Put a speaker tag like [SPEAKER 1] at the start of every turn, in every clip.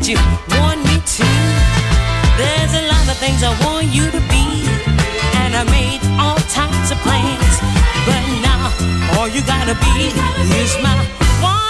[SPEAKER 1] that you want me to. There's a lot of things I want you to be, and I made all types of plans. But now all you gotta be is my one.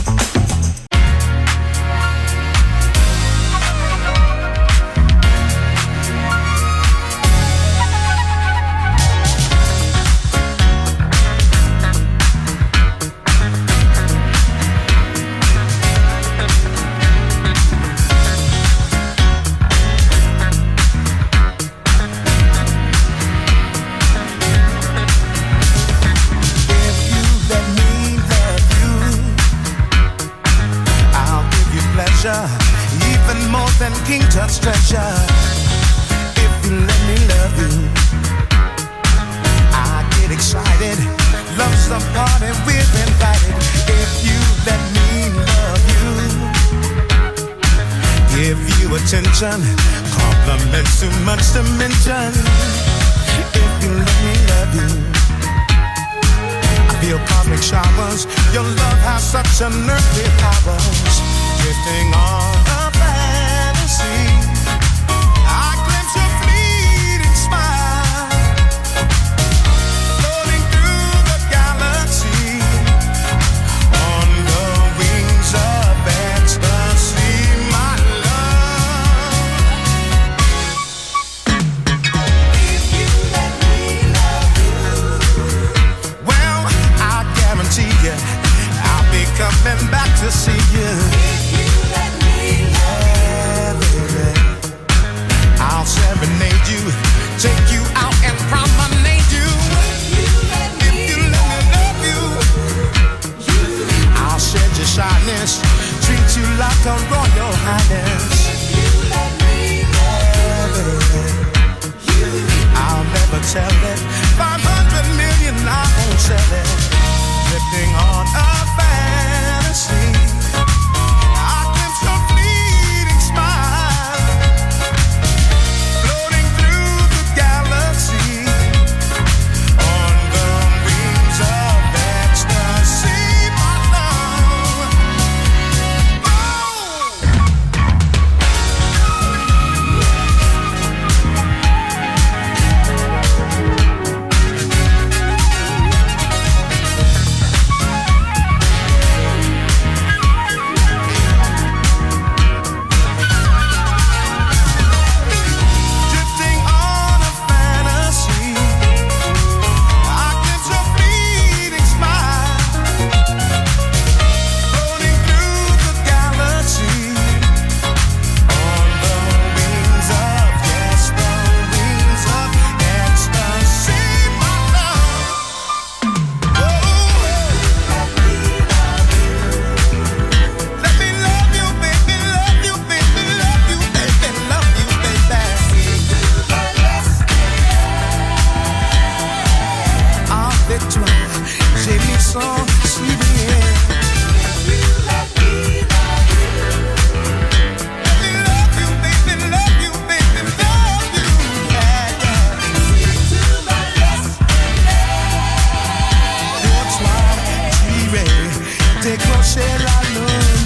[SPEAKER 2] décrocher la lune.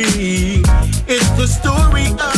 [SPEAKER 2] It's the story of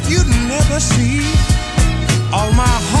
[SPEAKER 3] that you'd never see. All my heart.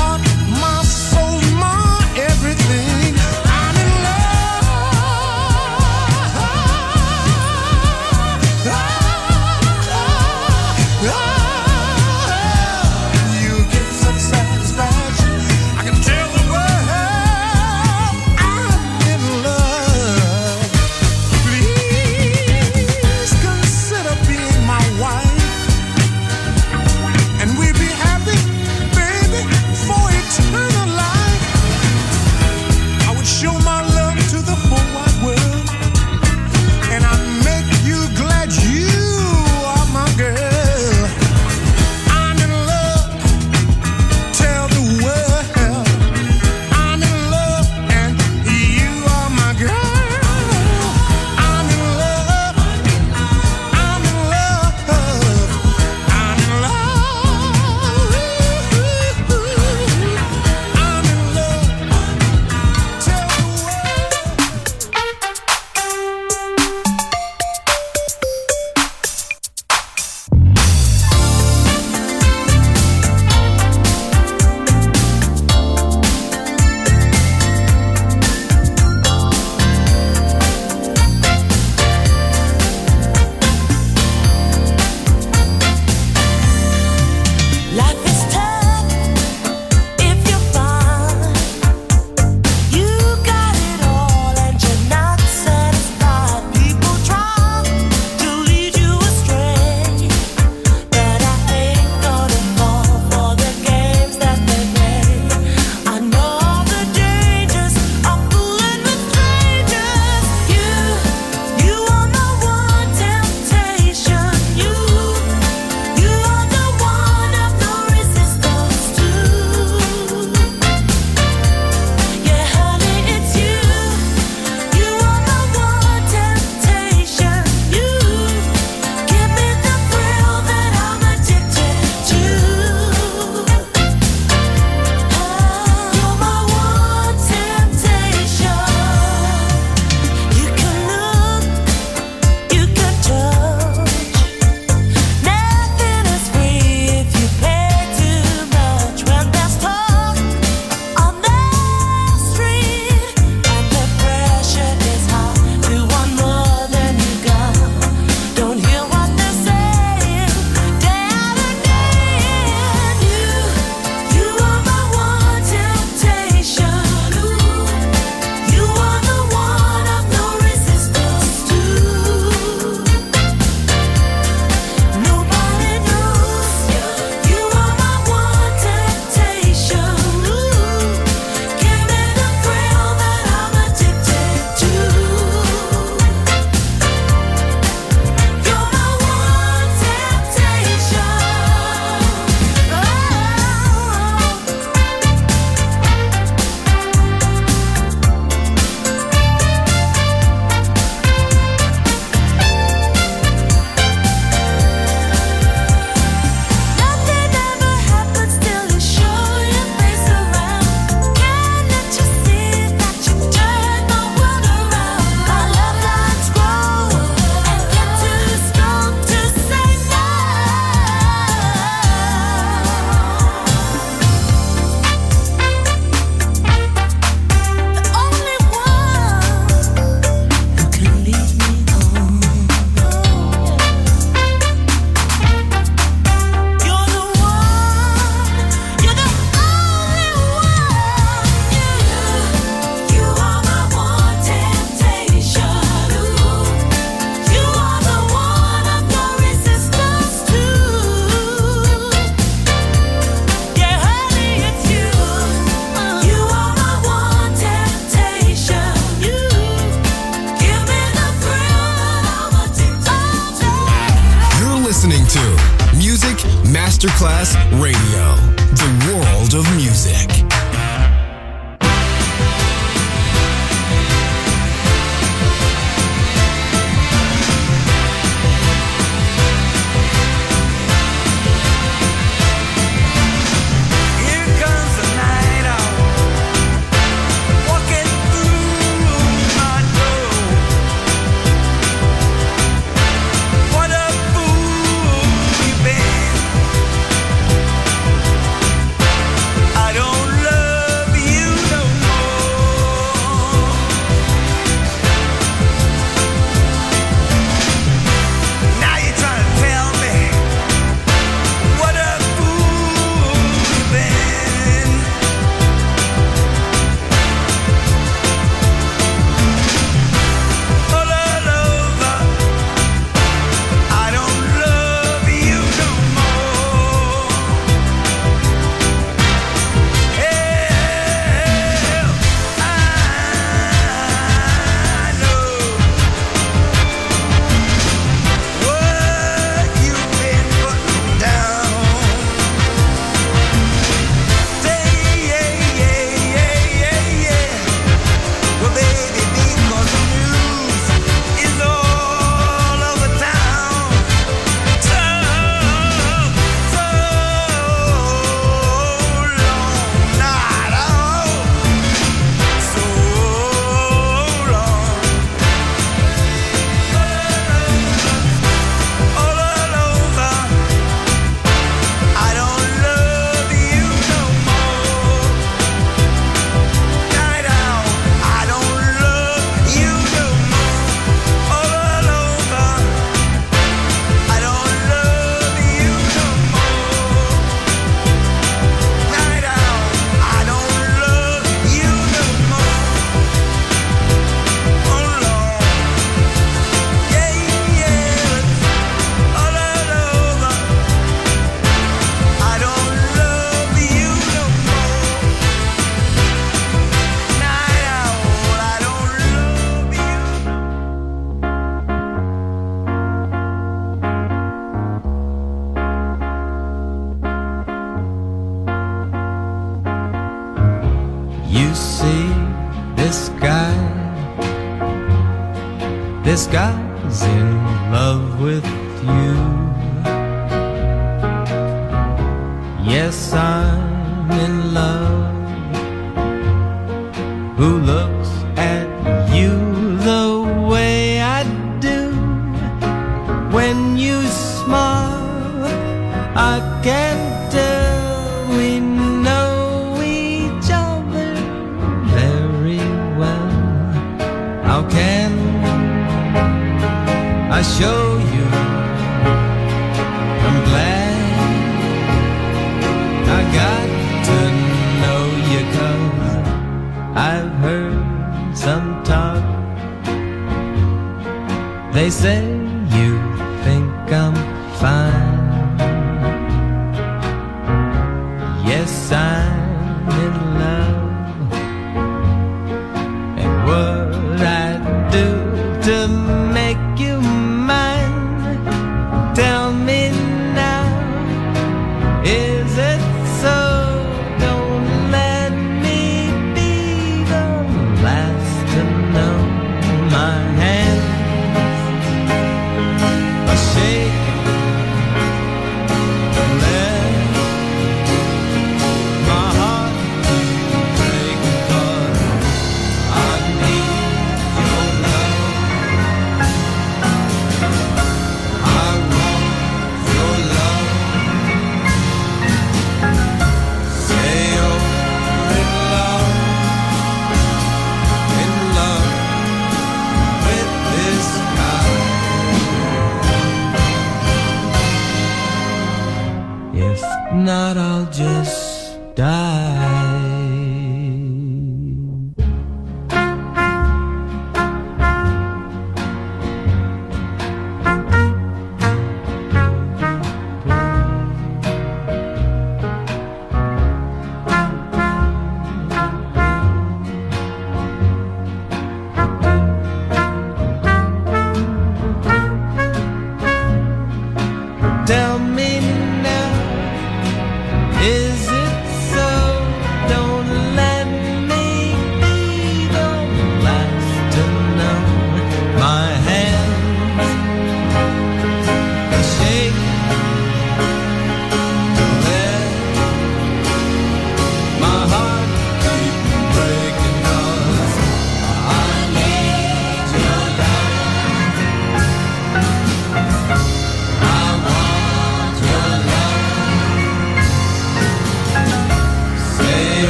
[SPEAKER 4] they
[SPEAKER 5] say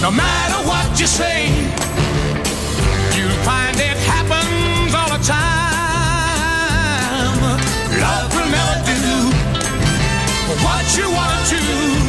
[SPEAKER 3] No matter what you say, you'll find it happens all the time. Love will never do what you want to
[SPEAKER 1] do.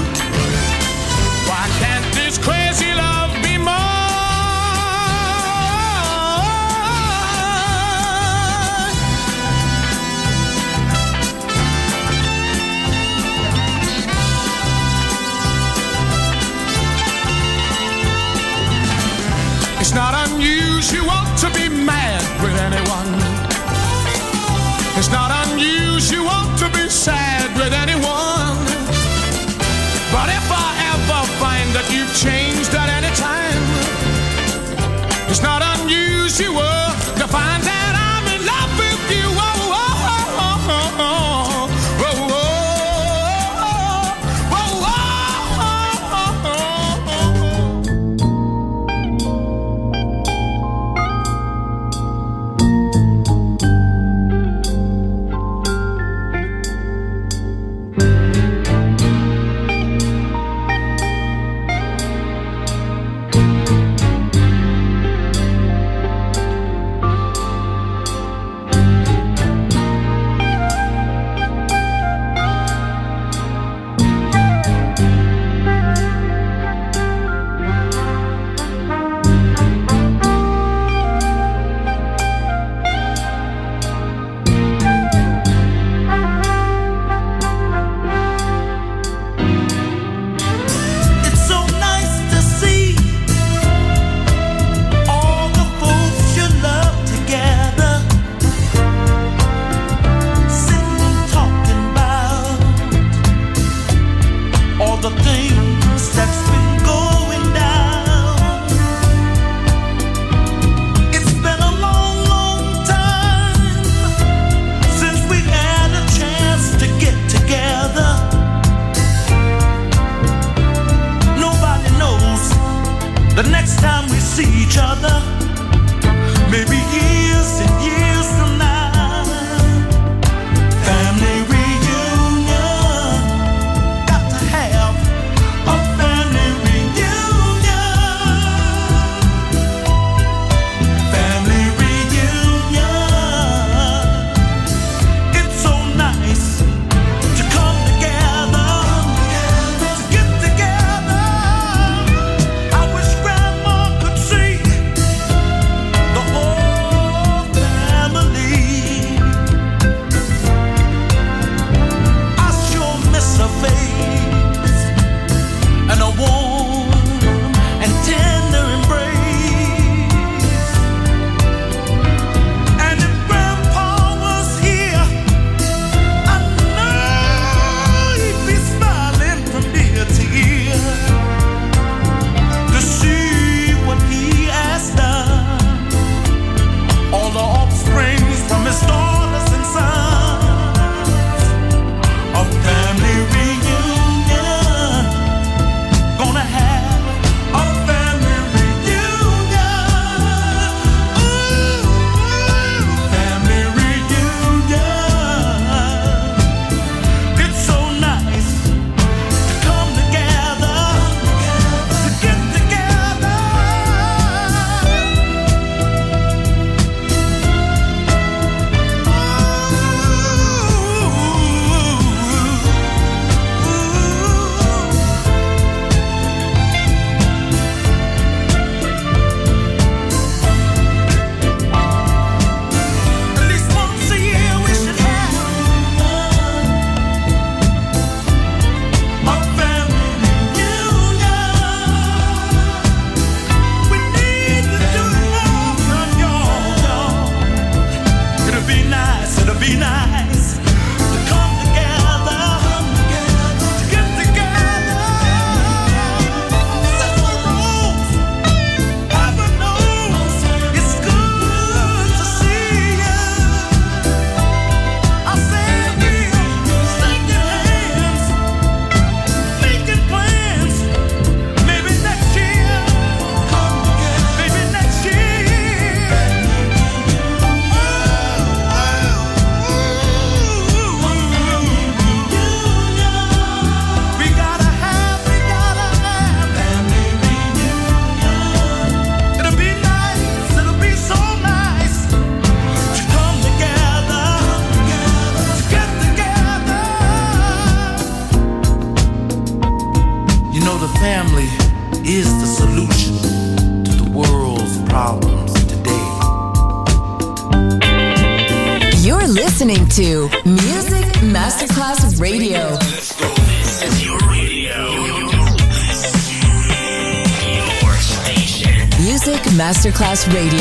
[SPEAKER 1] Radio,